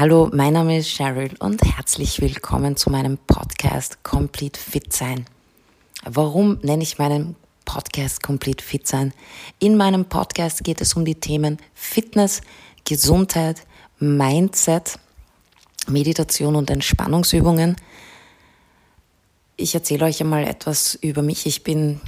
Hallo, mein Name ist Cheryl und herzlich willkommen zu meinem Podcast Complete Fit Sein. Warum nenne ich meinen Podcast Complete Fit Sein? In meinem Podcast geht es um die Themen Fitness, Gesundheit, Mindset, Meditation und Entspannungsübungen. Ich erzähle euch einmal etwas über mich. Ich bin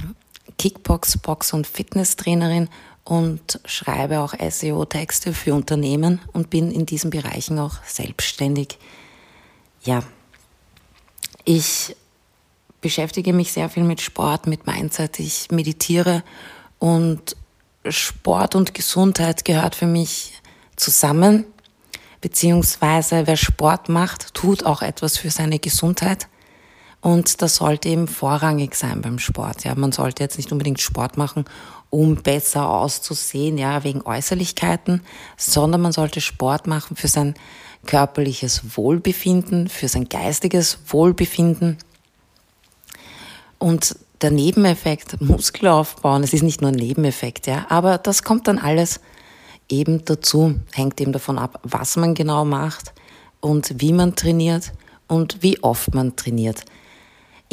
Kickbox, Box und Fitnesstrainerin und schreibe auch SEO-Texte für Unternehmen und bin in diesen Bereichen auch selbstständig. Ja, ich beschäftige mich sehr viel mit Sport, mit Mindset. Ich meditiere und Sport und Gesundheit gehört für mich zusammen. Beziehungsweise wer Sport macht, tut auch etwas für seine Gesundheit. Und das sollte eben vorrangig sein beim Sport. Ja, man sollte jetzt nicht unbedingt Sport machen, um besser auszusehen, ja, wegen Äußerlichkeiten, sondern man sollte Sport machen für sein körperliches Wohlbefinden, für sein geistiges Wohlbefinden. Und der Nebeneffekt, Muskel aufbauen, es ist nicht nur ein Nebeneffekt, ja, aber das kommt dann alles eben dazu, hängt eben davon ab, was man genau macht und wie man trainiert und wie oft man trainiert.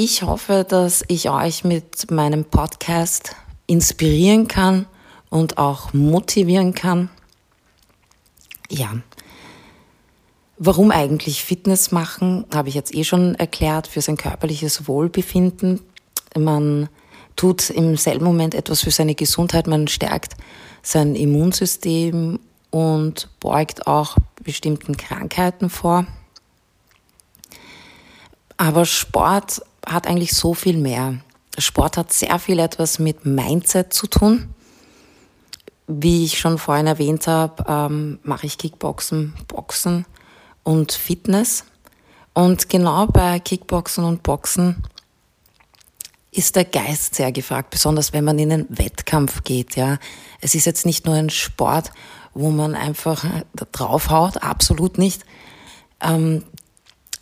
Ich hoffe, dass ich euch mit meinem Podcast inspirieren kann und auch motivieren kann. Ja. Warum eigentlich Fitness machen, habe ich jetzt eh schon erklärt, für sein körperliches Wohlbefinden. Man tut im selben Moment etwas für seine Gesundheit, man stärkt sein Immunsystem und beugt auch bestimmten Krankheiten vor. Aber Sport hat eigentlich so viel mehr. Sport hat sehr viel etwas mit Mindset zu tun. Wie ich schon vorhin erwähnt habe, ähm, mache ich Kickboxen, Boxen und Fitness. Und genau bei Kickboxen und Boxen ist der Geist sehr gefragt, besonders wenn man in einen Wettkampf geht. Ja, es ist jetzt nicht nur ein Sport, wo man einfach draufhaut, absolut nicht. Ähm,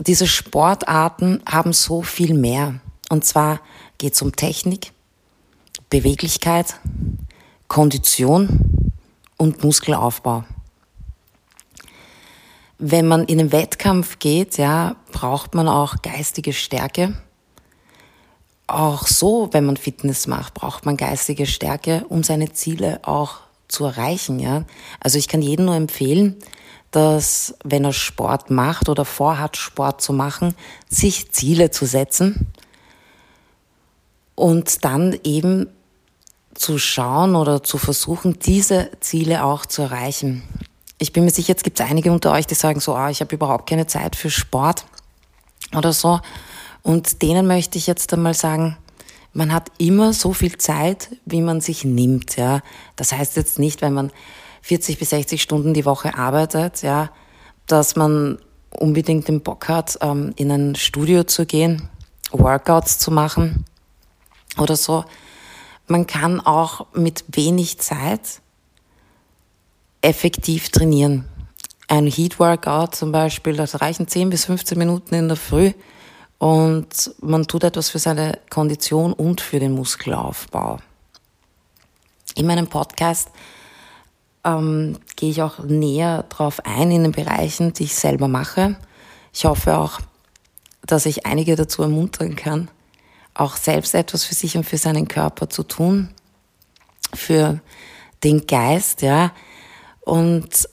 diese Sportarten haben so viel mehr. Und zwar geht es um Technik, Beweglichkeit, Kondition und Muskelaufbau. Wenn man in einen Wettkampf geht, ja, braucht man auch geistige Stärke. Auch so, wenn man Fitness macht, braucht man geistige Stärke, um seine Ziele auch zu erreichen, ja. Also ich kann jedem nur empfehlen, dass wenn er Sport macht oder vorhat, Sport zu machen, sich Ziele zu setzen und dann eben zu schauen oder zu versuchen, diese Ziele auch zu erreichen. Ich bin mir sicher, jetzt gibt es einige unter euch, die sagen so, ah, ich habe überhaupt keine Zeit für Sport oder so. Und denen möchte ich jetzt einmal sagen, man hat immer so viel Zeit, wie man sich nimmt. Ja, das heißt jetzt nicht, wenn man 40 bis 60 Stunden die Woche arbeitet, ja, dass man unbedingt den Bock hat, ähm, in ein Studio zu gehen, Workouts zu machen oder so. Man kann auch mit wenig Zeit effektiv trainieren. Ein Heat Workout zum Beispiel, das reichen 10 bis 15 Minuten in der Früh und man tut etwas für seine Kondition und für den Muskelaufbau. In meinem Podcast ähm, gehe ich auch näher drauf ein in den Bereichen, die ich selber mache. Ich hoffe auch, dass ich einige dazu ermuntern kann, auch selbst etwas für sich und für seinen Körper zu tun, für den Geist, ja. Und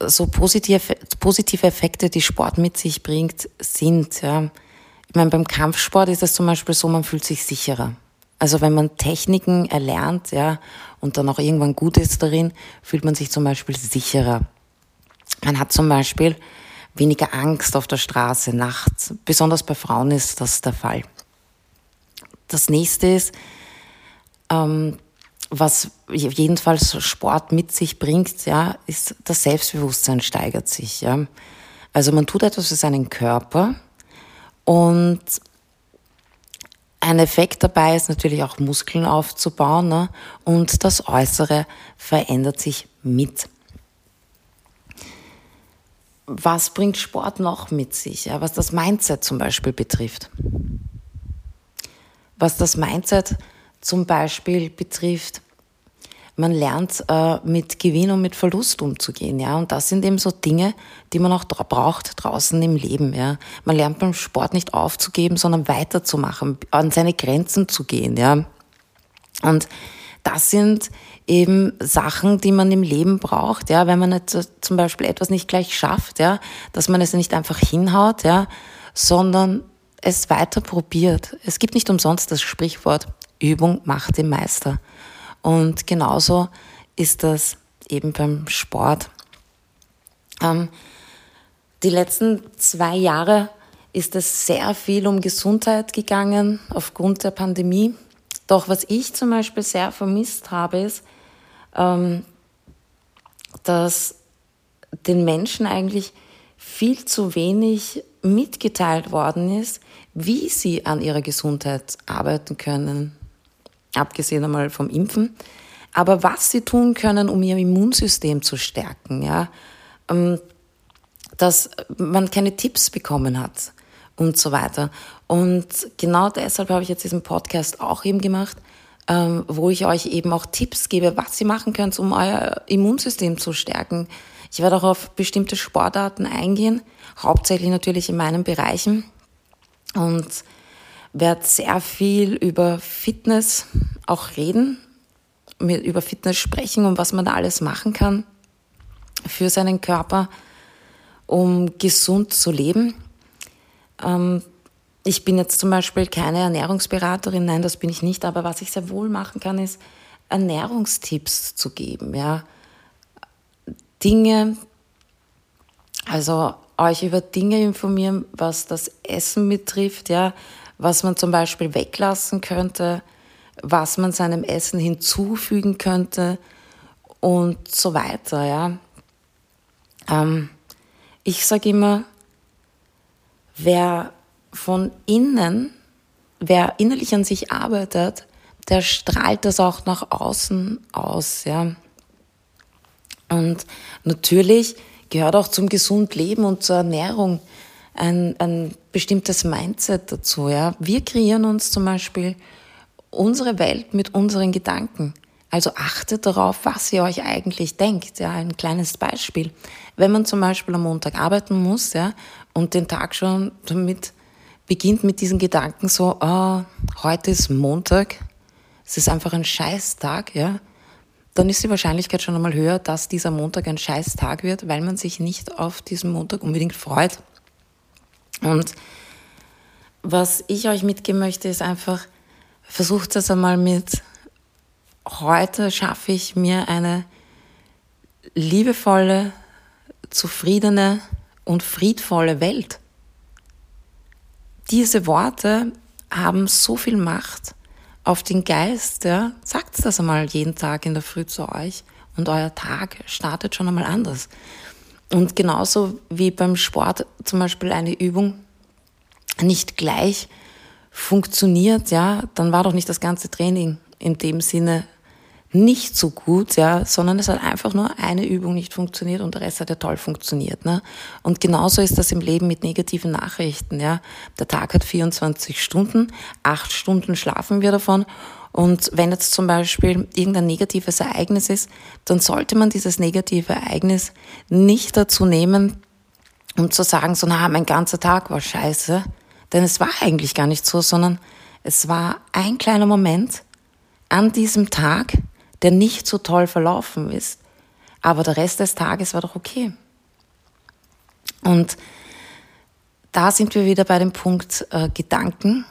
so positive, positive Effekte, die Sport mit sich bringt, sind, ja. Ich meine, beim Kampfsport ist es zum Beispiel so, man fühlt sich sicherer. Also wenn man Techniken erlernt, ja, und dann auch irgendwann gut ist darin, fühlt man sich zum Beispiel sicherer. Man hat zum Beispiel weniger Angst auf der Straße nachts. Besonders bei Frauen ist das der Fall. Das nächste ist, ähm, was jedenfalls Sport mit sich bringt, ja, ist das Selbstbewusstsein steigert sich, ja. Also man tut etwas für seinen Körper und ein Effekt dabei ist natürlich auch Muskeln aufzubauen ne? und das Äußere verändert sich mit. Was bringt Sport noch mit sich, ja? was das Mindset zum Beispiel betrifft? Was das Mindset zum Beispiel betrifft, man lernt äh, mit Gewinn und mit Verlust umzugehen, ja. Und das sind eben so Dinge, die man auch dra braucht draußen im Leben, ja. Man lernt beim Sport nicht aufzugeben, sondern weiterzumachen, an seine Grenzen zu gehen, ja. Und das sind eben Sachen, die man im Leben braucht, ja, wenn man jetzt zum Beispiel etwas nicht gleich schafft, ja, dass man es nicht einfach hinhaut, ja, sondern es weiter probiert. Es gibt nicht umsonst das Sprichwort, Übung macht den Meister. Und genauso ist das eben beim Sport. Ähm, die letzten zwei Jahre ist es sehr viel um Gesundheit gegangen aufgrund der Pandemie. Doch was ich zum Beispiel sehr vermisst habe, ist, ähm, dass den Menschen eigentlich viel zu wenig mitgeteilt worden ist, wie sie an ihrer Gesundheit arbeiten können abgesehen einmal vom Impfen. Aber was sie tun können, um ihr Immunsystem zu stärken, ja, ähm, dass man keine Tipps bekommen hat und so weiter. Und genau deshalb habe ich jetzt diesen Podcast auch eben gemacht, ähm, wo ich euch eben auch Tipps gebe, was ihr machen könnt, um euer Immunsystem zu stärken. Ich werde auch auf bestimmte Sportarten eingehen, hauptsächlich natürlich in meinen Bereichen. Und werde sehr viel über Fitness auch reden, über Fitness sprechen und was man da alles machen kann für seinen Körper, um gesund zu leben. Ähm, ich bin jetzt zum Beispiel keine Ernährungsberaterin, nein, das bin ich nicht, aber was ich sehr wohl machen kann, ist Ernährungstipps zu geben, ja. Dinge, also euch über Dinge informieren, was das Essen betrifft, ja, was man zum Beispiel weglassen könnte, was man seinem Essen hinzufügen könnte und so weiter. Ja. Ähm, ich sage immer, wer von innen, wer innerlich an sich arbeitet, der strahlt das auch nach außen aus. Ja. Und natürlich gehört auch zum gesund Leben und zur Ernährung ein, ein bestimmtes Mindset dazu. Ja? Wir kreieren uns zum Beispiel unsere Welt mit unseren Gedanken. Also achtet darauf, was ihr euch eigentlich denkt. Ja, ein kleines Beispiel. Wenn man zum Beispiel am Montag arbeiten muss, ja, und den Tag schon damit beginnt mit diesen Gedanken so, oh, heute ist Montag, es ist einfach ein Scheißtag, ja, dann ist die Wahrscheinlichkeit schon einmal höher, dass dieser Montag ein Scheißtag wird, weil man sich nicht auf diesen Montag unbedingt freut. Und was ich euch mitgeben möchte, ist einfach, versucht es einmal mit, heute schaffe ich mir eine liebevolle, zufriedene und friedvolle Welt. Diese Worte haben so viel Macht auf den Geist. Ja? Sagt das einmal jeden Tag in der Früh zu euch und euer Tag startet schon einmal anders. Und genauso wie beim Sport zum Beispiel eine Übung nicht gleich funktioniert, ja, dann war doch nicht das ganze Training in dem Sinne nicht so gut, ja, sondern es hat einfach nur eine Übung nicht funktioniert und der Rest hat ja toll funktioniert, ne? Und genauso ist das im Leben mit negativen Nachrichten, ja. Der Tag hat 24 Stunden, acht Stunden schlafen wir davon und wenn jetzt zum Beispiel irgendein negatives Ereignis ist, dann sollte man dieses negative Ereignis nicht dazu nehmen, um zu sagen, so, na, mein ganzer Tag war scheiße. Denn es war eigentlich gar nicht so, sondern es war ein kleiner Moment an diesem Tag, der nicht so toll verlaufen ist. Aber der Rest des Tages war doch okay. Und da sind wir wieder bei dem Punkt äh, Gedanken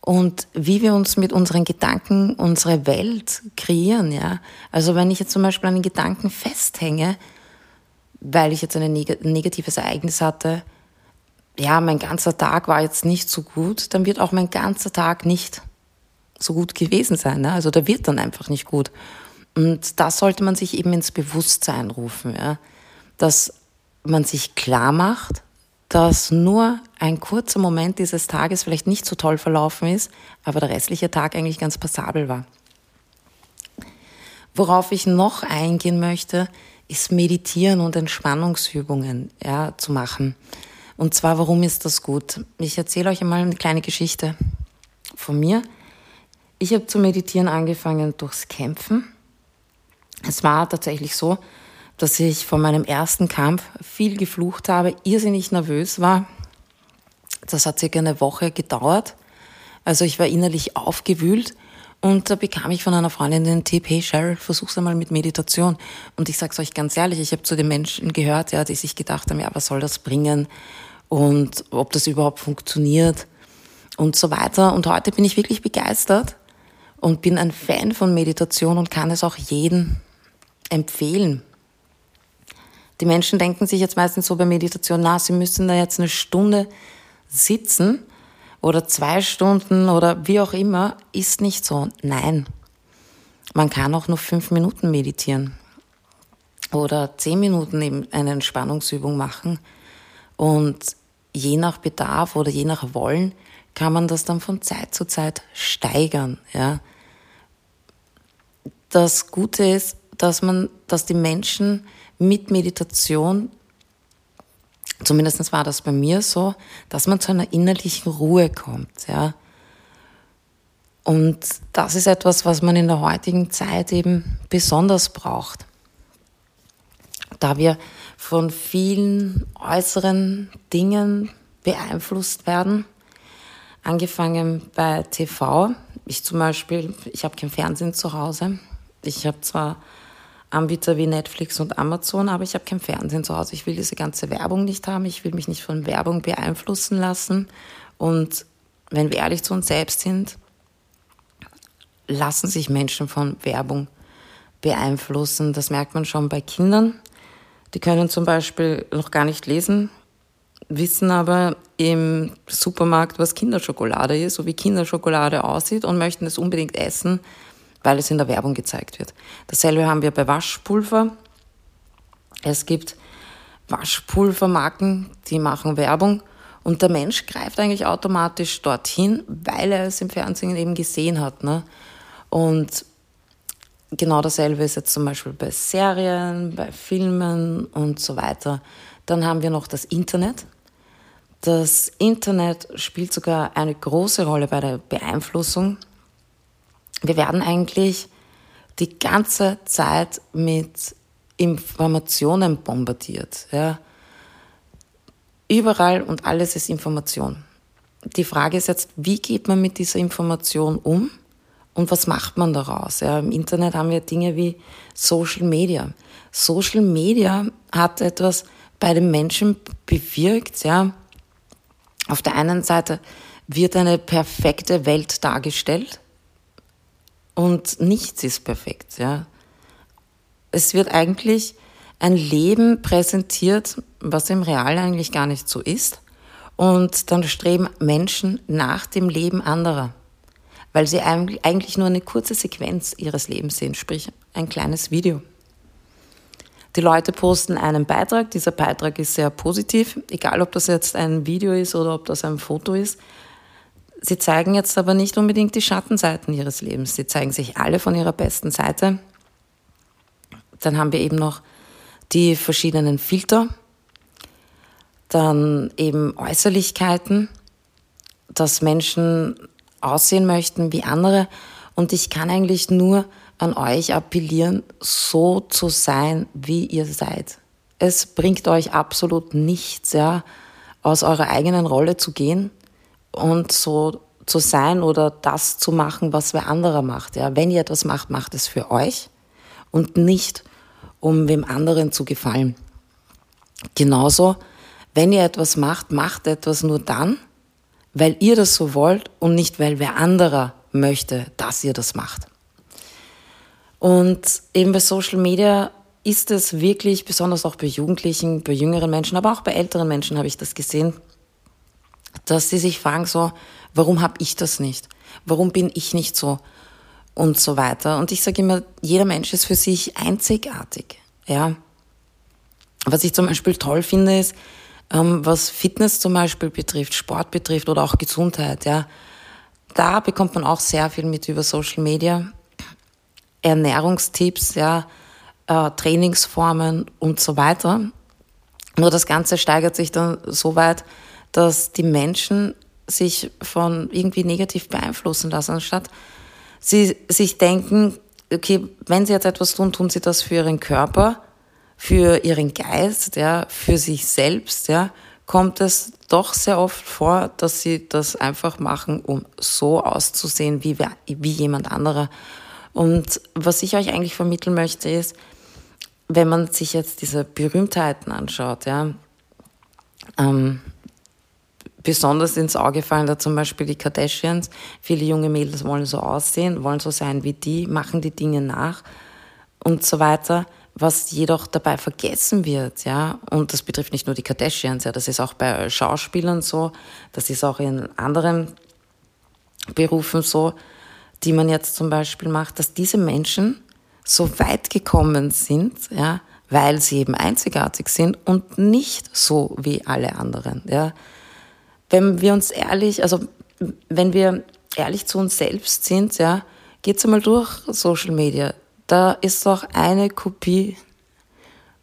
und wie wir uns mit unseren Gedanken unsere Welt kreieren, ja. Also wenn ich jetzt zum Beispiel an den Gedanken festhänge, weil ich jetzt ein negatives Ereignis hatte, ja, mein ganzer Tag war jetzt nicht so gut, dann wird auch mein ganzer Tag nicht so gut gewesen sein. Ne? Also der wird dann einfach nicht gut. Und das sollte man sich eben ins Bewusstsein rufen, ja? dass man sich klar macht, dass nur ein kurzer Moment dieses Tages vielleicht nicht so toll verlaufen ist, aber der restliche Tag eigentlich ganz passabel war. Worauf ich noch eingehen möchte, ist Meditieren und Entspannungsübungen ja, zu machen. Und zwar, warum ist das gut? Ich erzähle euch einmal eine kleine Geschichte von mir. Ich habe zu meditieren angefangen durchs Kämpfen. Es war tatsächlich so, dass ich vor meinem ersten Kampf viel geflucht habe, irrsinnig nervös war. Das hat circa eine Woche gedauert. Also ich war innerlich aufgewühlt und da bekam ich von einer Freundin den Tipp, hey Cheryl, versuch's einmal mit Meditation. Und ich sag's euch ganz ehrlich, ich habe zu den Menschen gehört, ja, die sich gedacht haben, ja, was soll das bringen? Und ob das überhaupt funktioniert und so weiter. Und heute bin ich wirklich begeistert und bin ein Fan von Meditation und kann es auch jedem empfehlen. Die Menschen denken sich jetzt meistens so bei Meditation, na, sie müssen da jetzt eine Stunde sitzen oder zwei Stunden oder wie auch immer, ist nicht so. Nein, man kann auch nur fünf Minuten meditieren oder zehn Minuten eben eine Entspannungsübung machen und je nach Bedarf oder je nach Wollen kann man das dann von Zeit zu Zeit steigern, ja. Das Gute ist, dass man, dass die Menschen mit Meditation, zumindest war das bei mir so, dass man zu einer innerlichen Ruhe kommt, ja. Und das ist etwas, was man in der heutigen Zeit eben besonders braucht. Da wir von vielen äußeren Dingen beeinflusst werden, angefangen bei TV. Ich zum Beispiel, ich habe kein Fernsehen zu Hause, ich habe zwar Anbieter wie Netflix und Amazon, aber ich habe kein Fernsehen zu Hause. Ich will diese ganze Werbung nicht haben. Ich will mich nicht von Werbung beeinflussen lassen. Und wenn wir ehrlich zu uns selbst sind, lassen sich Menschen von Werbung beeinflussen. Das merkt man schon bei Kindern. Die können zum Beispiel noch gar nicht lesen, wissen aber im Supermarkt, was Kinderschokolade ist, so wie Kinderschokolade aussieht und möchten es unbedingt essen, weil es in der Werbung gezeigt wird. Dasselbe haben wir bei Waschpulver. Es gibt Waschpulvermarken, die machen Werbung und der Mensch greift eigentlich automatisch dorthin, weil er es im Fernsehen eben gesehen hat. Ne? Und genau dasselbe ist jetzt zum Beispiel bei Serien, bei Filmen und so weiter. Dann haben wir noch das Internet. Das Internet spielt sogar eine große Rolle bei der Beeinflussung wir werden eigentlich die ganze Zeit mit Informationen bombardiert. Ja. Überall und alles ist Information. Die Frage ist jetzt, wie geht man mit dieser Information um und was macht man daraus? Ja, Im Internet haben wir Dinge wie Social Media. Social Media hat etwas bei den Menschen bewirkt. Ja. Auf der einen Seite wird eine perfekte Welt dargestellt und nichts ist perfekt, ja. Es wird eigentlich ein Leben präsentiert, was im Real eigentlich gar nicht so ist. Und dann streben Menschen nach dem Leben anderer, weil sie eigentlich nur eine kurze Sequenz ihres Lebens sehen, sprich ein kleines Video. Die Leute posten einen Beitrag, dieser Beitrag ist sehr positiv, egal ob das jetzt ein Video ist oder ob das ein Foto ist. Sie zeigen jetzt aber nicht unbedingt die Schattenseiten ihres Lebens. Sie zeigen sich alle von ihrer besten Seite. Dann haben wir eben noch die verschiedenen Filter. Dann eben Äußerlichkeiten, dass Menschen aussehen möchten wie andere. Und ich kann eigentlich nur an euch appellieren, so zu sein, wie ihr seid. Es bringt euch absolut nichts, ja, aus eurer eigenen Rolle zu gehen und so zu sein oder das zu machen, was wer anderer macht. Ja, wenn ihr etwas macht, macht es für euch und nicht, um wem anderen zu gefallen. Genauso, wenn ihr etwas macht, macht etwas nur dann, weil ihr das so wollt und nicht, weil wer anderer möchte, dass ihr das macht. Und eben bei Social Media ist es wirklich, besonders auch bei Jugendlichen, bei jüngeren Menschen, aber auch bei älteren Menschen habe ich das gesehen, dass sie sich fragen so, warum habe ich das nicht? Warum bin ich nicht so? Und so weiter. Und ich sage immer, jeder Mensch ist für sich einzigartig. Ja. Was ich zum Beispiel toll finde, ist, ähm, was Fitness zum Beispiel betrifft, Sport betrifft oder auch Gesundheit. Ja. Da bekommt man auch sehr viel mit über Social Media. Ernährungstipps, ja, äh, Trainingsformen und so weiter. Nur das Ganze steigert sich dann so weit, dass die Menschen sich von irgendwie negativ beeinflussen lassen, anstatt sie sich denken, okay, wenn sie jetzt etwas tun, tun sie das für ihren Körper, für ihren Geist, ja, für sich selbst, ja, kommt es doch sehr oft vor, dass sie das einfach machen, um so auszusehen wie, wie jemand anderer. Und was ich euch eigentlich vermitteln möchte, ist, wenn man sich jetzt diese Berühmtheiten anschaut, ja, ähm, besonders ins Auge fallen da zum Beispiel die Kardashians. Viele junge Mädels wollen so aussehen, wollen so sein wie die, machen die Dinge nach und so weiter. Was jedoch dabei vergessen wird, ja, und das betrifft nicht nur die Kardashians, ja, das ist auch bei Schauspielern so, das ist auch in anderen Berufen so, die man jetzt zum Beispiel macht, dass diese Menschen so weit gekommen sind, ja, weil sie eben einzigartig sind und nicht so wie alle anderen, ja. Wenn wir uns ehrlich, also wenn wir ehrlich zu uns selbst sind, ja, geht's einmal durch Social Media. Da ist doch eine Kopie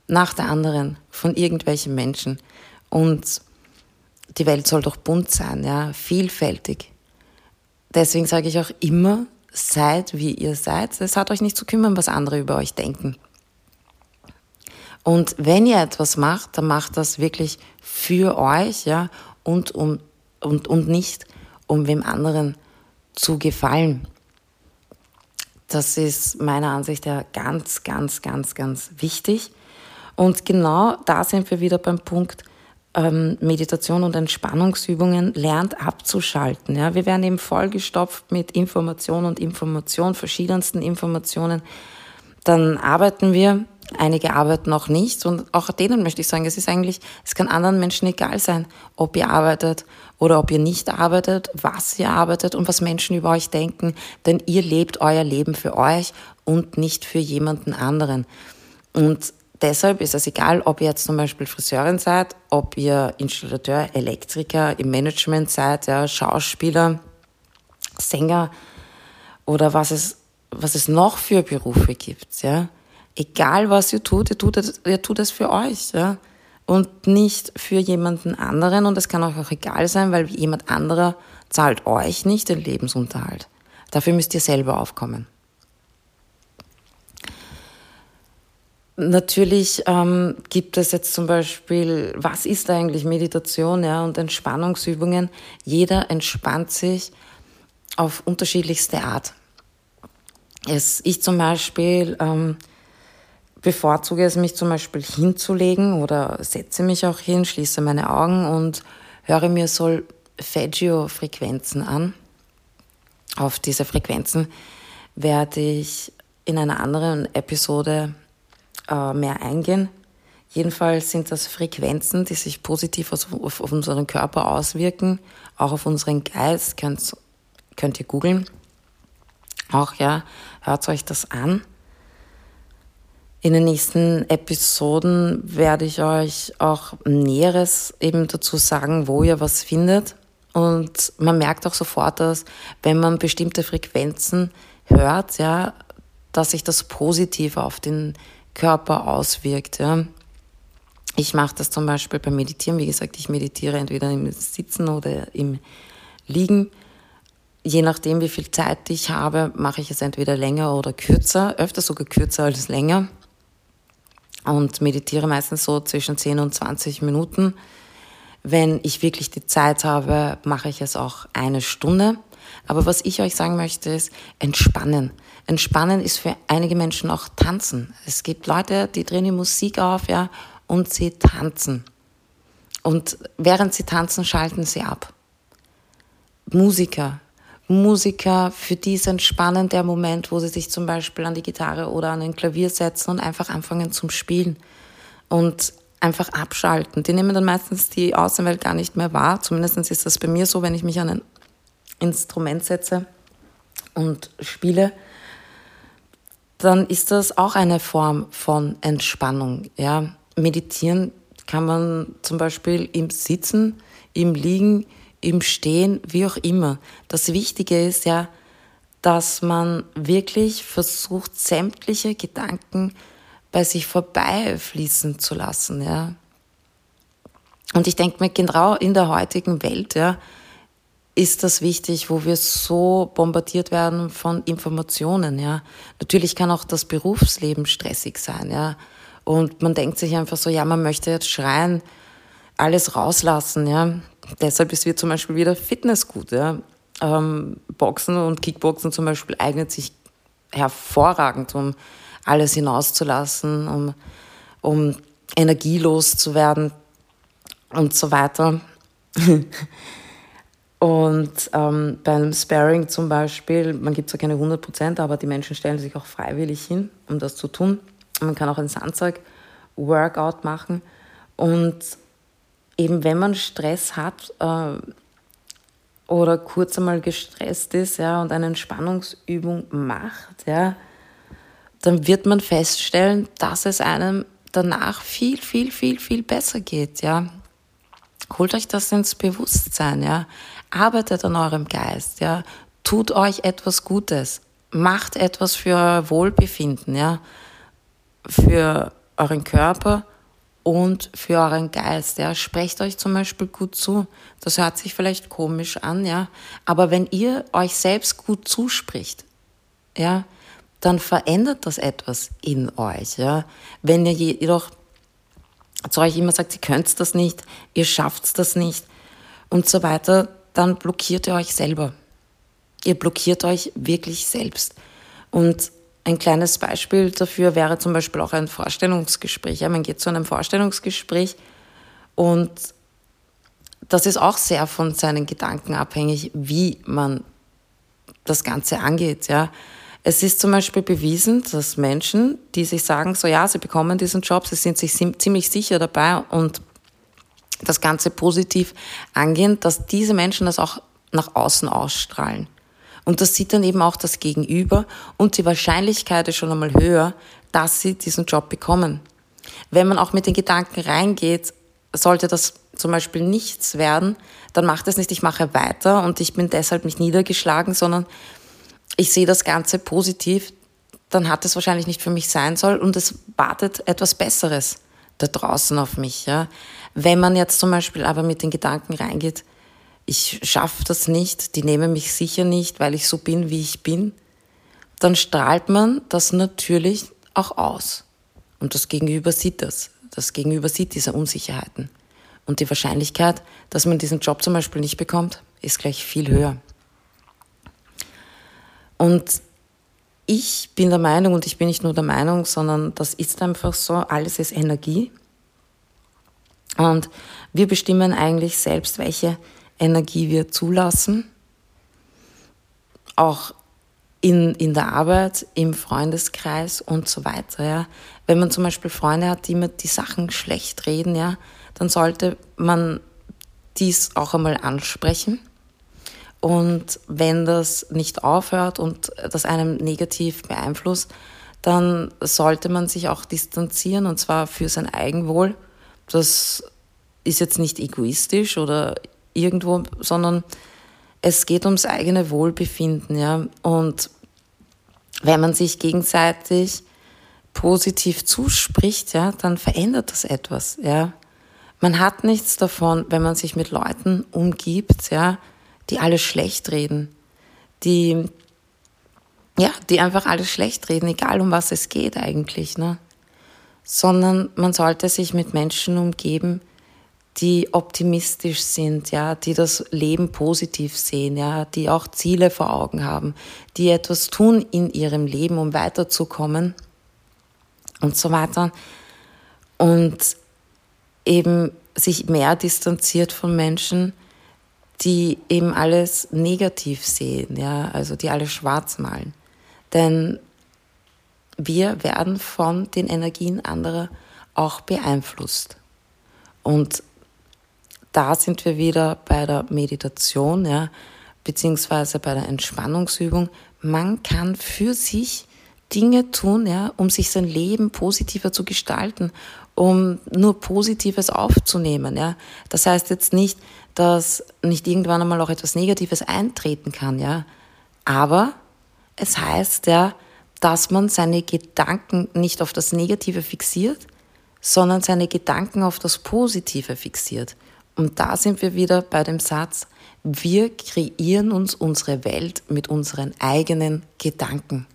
nach der anderen von irgendwelchen Menschen. Und die Welt soll doch bunt sein, ja, vielfältig. Deswegen sage ich auch immer, seid wie ihr seid. Es hat euch nicht zu kümmern, was andere über euch denken. Und wenn ihr etwas macht, dann macht das wirklich für euch, ja, und um, und, und nicht um wem anderen zu gefallen. Das ist meiner Ansicht her ganz, ganz, ganz, ganz wichtig. Und genau da sind wir wieder beim Punkt, ähm, Meditation und Entspannungsübungen lernt abzuschalten. Ja? Wir werden eben vollgestopft mit Information und Information, verschiedensten Informationen. Dann arbeiten wir, einige arbeiten auch nicht und auch denen möchte ich sagen, es ist eigentlich, es kann anderen Menschen egal sein, ob ihr arbeitet oder ob ihr nicht arbeitet, was ihr arbeitet und was Menschen über euch denken, denn ihr lebt euer Leben für euch und nicht für jemanden anderen. Und Deshalb ist es egal, ob ihr jetzt zum Beispiel Friseurin seid, ob ihr Installateur, Elektriker, im Management seid, ja, Schauspieler, Sänger oder was es, was es noch für Berufe gibt. Ja. Egal was ihr tut, ihr tut es, ihr tut es für euch. Ja. Und nicht für jemanden anderen. Und es kann euch auch egal sein, weil jemand anderer zahlt euch nicht den Lebensunterhalt. Dafür müsst ihr selber aufkommen. Natürlich ähm, gibt es jetzt zum Beispiel, was ist eigentlich Meditation ja, und Entspannungsübungen? Jeder entspannt sich auf unterschiedlichste Art. Es, ich zum Beispiel ähm, bevorzuge es, mich zum Beispiel hinzulegen oder setze mich auch hin, schließe meine Augen und höre mir Solfeggio-Frequenzen an. Auf diese Frequenzen werde ich in einer anderen Episode äh, mehr eingehen. Jedenfalls sind das Frequenzen, die sich positiv auf, auf unseren Körper auswirken, auch auf unseren Geist. Könnt, könnt ihr googeln. Auch ja, hört euch das an. In den nächsten Episoden werde ich euch auch Näheres eben dazu sagen, wo ihr was findet. Und man merkt auch sofort, dass wenn man bestimmte Frequenzen hört, ja, dass sich das positiv auf den Körper auswirkt. Ja. Ich mache das zum Beispiel beim Meditieren. Wie gesagt, ich meditiere entweder im Sitzen oder im Liegen. Je nachdem, wie viel Zeit ich habe, mache ich es entweder länger oder kürzer, öfter sogar kürzer als länger. Und meditiere meistens so zwischen 10 und 20 Minuten. Wenn ich wirklich die Zeit habe, mache ich es auch eine Stunde. Aber was ich euch sagen möchte, ist entspannen. Entspannen ist für einige Menschen auch tanzen. Es gibt Leute, die drehen die Musik auf, ja, und sie tanzen. Und während sie tanzen, schalten sie ab. Musiker. Musiker, für die ist entspannend der Moment, wo sie sich zum Beispiel an die Gitarre oder an ein Klavier setzen und einfach anfangen zum Spielen. Und einfach abschalten. Die nehmen dann meistens die Außenwelt gar nicht mehr wahr. Zumindest ist das bei mir so, wenn ich mich an ein Instrument setze und spiele dann ist das auch eine Form von Entspannung. Ja, meditieren kann man zum Beispiel im Sitzen, im Liegen, im Stehen, wie auch immer. Das Wichtige ist ja, dass man wirklich versucht, sämtliche Gedanken bei sich vorbeifließen zu lassen, ja. Und ich denke mir, genau in der heutigen Welt, ja, ist das wichtig, wo wir so bombardiert werden von Informationen, ja. Natürlich kann auch das Berufsleben stressig sein, ja. Und man denkt sich einfach so, ja, man möchte jetzt schreien, alles rauslassen, ja. Deshalb ist wir zum Beispiel wieder Fitness gut, ja. Ähm, Boxen und Kickboxen zum Beispiel eignet sich hervorragend, um alles hinauszulassen, um, um energielos zu werden und so weiter. Und ähm, beim Sparring zum Beispiel, man gibt zwar keine 100 Prozent, aber die Menschen stellen sich auch freiwillig hin, um das zu tun. Man kann auch ein Sandzeug-Workout machen. Und eben wenn man Stress hat äh, oder kurz einmal gestresst ist ja, und eine Entspannungsübung macht, ja, dann wird man feststellen, dass es einem danach viel, viel, viel, viel besser geht. Ja. Holt euch das ins Bewusstsein. Ja arbeitet an eurem Geist, ja, tut euch etwas Gutes, macht etwas für euer Wohlbefinden, ja, für euren Körper und für euren Geist, ja. Sprecht euch zum Beispiel gut zu. Das hört sich vielleicht komisch an, ja, aber wenn ihr euch selbst gut zuspricht, ja, dann verändert das etwas in euch, ja. Wenn ihr jedoch zu euch immer sagt, ihr könnt das nicht, ihr schafft das nicht und so weiter, dann blockiert ihr euch selber. Ihr blockiert euch wirklich selbst. Und ein kleines Beispiel dafür wäre zum Beispiel auch ein Vorstellungsgespräch. Ja, man geht zu einem Vorstellungsgespräch und das ist auch sehr von seinen Gedanken abhängig, wie man das Ganze angeht. Ja. Es ist zum Beispiel bewiesen, dass Menschen, die sich sagen, so ja, sie bekommen diesen Job, sie sind sich ziemlich sicher dabei und das Ganze positiv angehen, dass diese Menschen das auch nach außen ausstrahlen. Und das sieht dann eben auch das Gegenüber und die Wahrscheinlichkeit ist schon einmal höher, dass sie diesen Job bekommen. Wenn man auch mit den Gedanken reingeht, sollte das zum Beispiel nichts werden, dann macht es nicht, ich mache weiter und ich bin deshalb nicht niedergeschlagen, sondern ich sehe das Ganze positiv, dann hat es wahrscheinlich nicht für mich sein soll und es wartet etwas Besseres da draußen auf mich. Ja. Wenn man jetzt zum Beispiel aber mit den Gedanken reingeht, ich schaffe das nicht, die nehmen mich sicher nicht, weil ich so bin, wie ich bin, dann strahlt man das natürlich auch aus. Und das Gegenüber sieht das. Das Gegenüber sieht diese Unsicherheiten. Und die Wahrscheinlichkeit, dass man diesen Job zum Beispiel nicht bekommt, ist gleich viel höher. Und ich bin der Meinung, und ich bin nicht nur der Meinung, sondern das ist einfach so, alles ist Energie. Und wir bestimmen eigentlich selbst, welche Energie wir zulassen. Auch in, in der Arbeit, im Freundeskreis und so weiter. Ja. Wenn man zum Beispiel Freunde hat, die immer die Sachen schlecht reden, ja, dann sollte man dies auch einmal ansprechen. Und wenn das nicht aufhört und das einem negativ beeinflusst, dann sollte man sich auch distanzieren und zwar für sein Eigenwohl das ist jetzt nicht egoistisch oder irgendwo, sondern es geht ums eigene Wohlbefinden, ja. Und wenn man sich gegenseitig positiv zuspricht, ja, dann verändert das etwas, ja. Man hat nichts davon, wenn man sich mit Leuten umgibt, ja, die alles schlecht reden, die, ja, die einfach alles schlecht reden, egal um was es geht eigentlich, ne sondern man sollte sich mit Menschen umgeben, die optimistisch sind, ja, die das Leben positiv sehen, ja, die auch Ziele vor Augen haben, die etwas tun in ihrem Leben, um weiterzukommen und so weiter. Und eben sich mehr distanziert von Menschen, die eben alles negativ sehen, ja, also die alles schwarz malen. Denn wir werden von den Energien anderer auch beeinflusst. Und da sind wir wieder bei der Meditation, ja, beziehungsweise bei der Entspannungsübung. Man kann für sich Dinge tun, ja, um sich sein Leben positiver zu gestalten, um nur Positives aufzunehmen, ja. Das heißt jetzt nicht, dass nicht irgendwann einmal auch etwas Negatives eintreten kann, ja. Aber es heißt ja, dass man seine Gedanken nicht auf das Negative fixiert, sondern seine Gedanken auf das Positive fixiert. Und da sind wir wieder bei dem Satz, wir kreieren uns unsere Welt mit unseren eigenen Gedanken.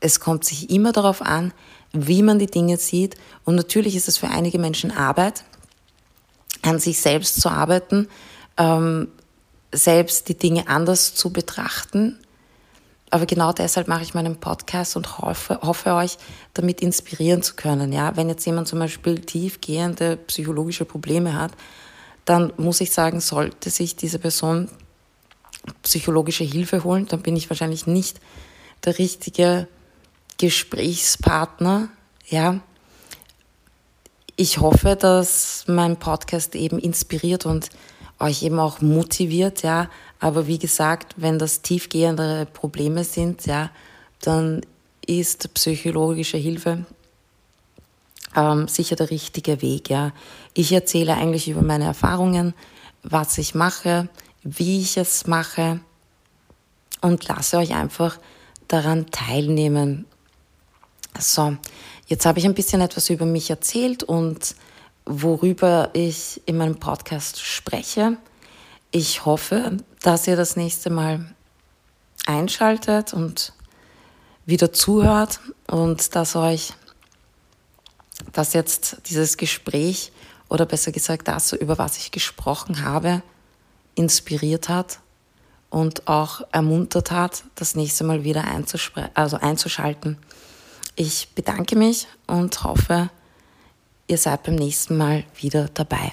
Es kommt sich immer darauf an, wie man die Dinge sieht. Und natürlich ist es für einige Menschen Arbeit, an sich selbst zu arbeiten, ähm, selbst die Dinge anders zu betrachten. Aber genau deshalb mache ich meinen Podcast und hoffe, hoffe euch, damit inspirieren zu können. Ja, wenn jetzt jemand zum Beispiel tiefgehende psychologische Probleme hat, dann muss ich sagen, sollte sich diese Person psychologische Hilfe holen, dann bin ich wahrscheinlich nicht der richtige Gesprächspartner. Ja, ich hoffe, dass mein Podcast eben inspiriert und euch eben auch motiviert, ja. Aber wie gesagt, wenn das tiefgehendere Probleme sind, ja, dann ist psychologische Hilfe ähm, sicher der richtige Weg, ja. Ich erzähle eigentlich über meine Erfahrungen, was ich mache, wie ich es mache und lasse euch einfach daran teilnehmen. So, jetzt habe ich ein bisschen etwas über mich erzählt und worüber ich in meinem Podcast spreche. Ich hoffe, dass ihr das nächste Mal einschaltet und wieder zuhört und dass euch dass jetzt dieses Gespräch oder besser gesagt das, über was ich gesprochen habe, inspiriert hat und auch ermuntert hat, das nächste Mal wieder also einzuschalten. Ich bedanke mich und hoffe, ihr seid beim nächsten Mal wieder dabei.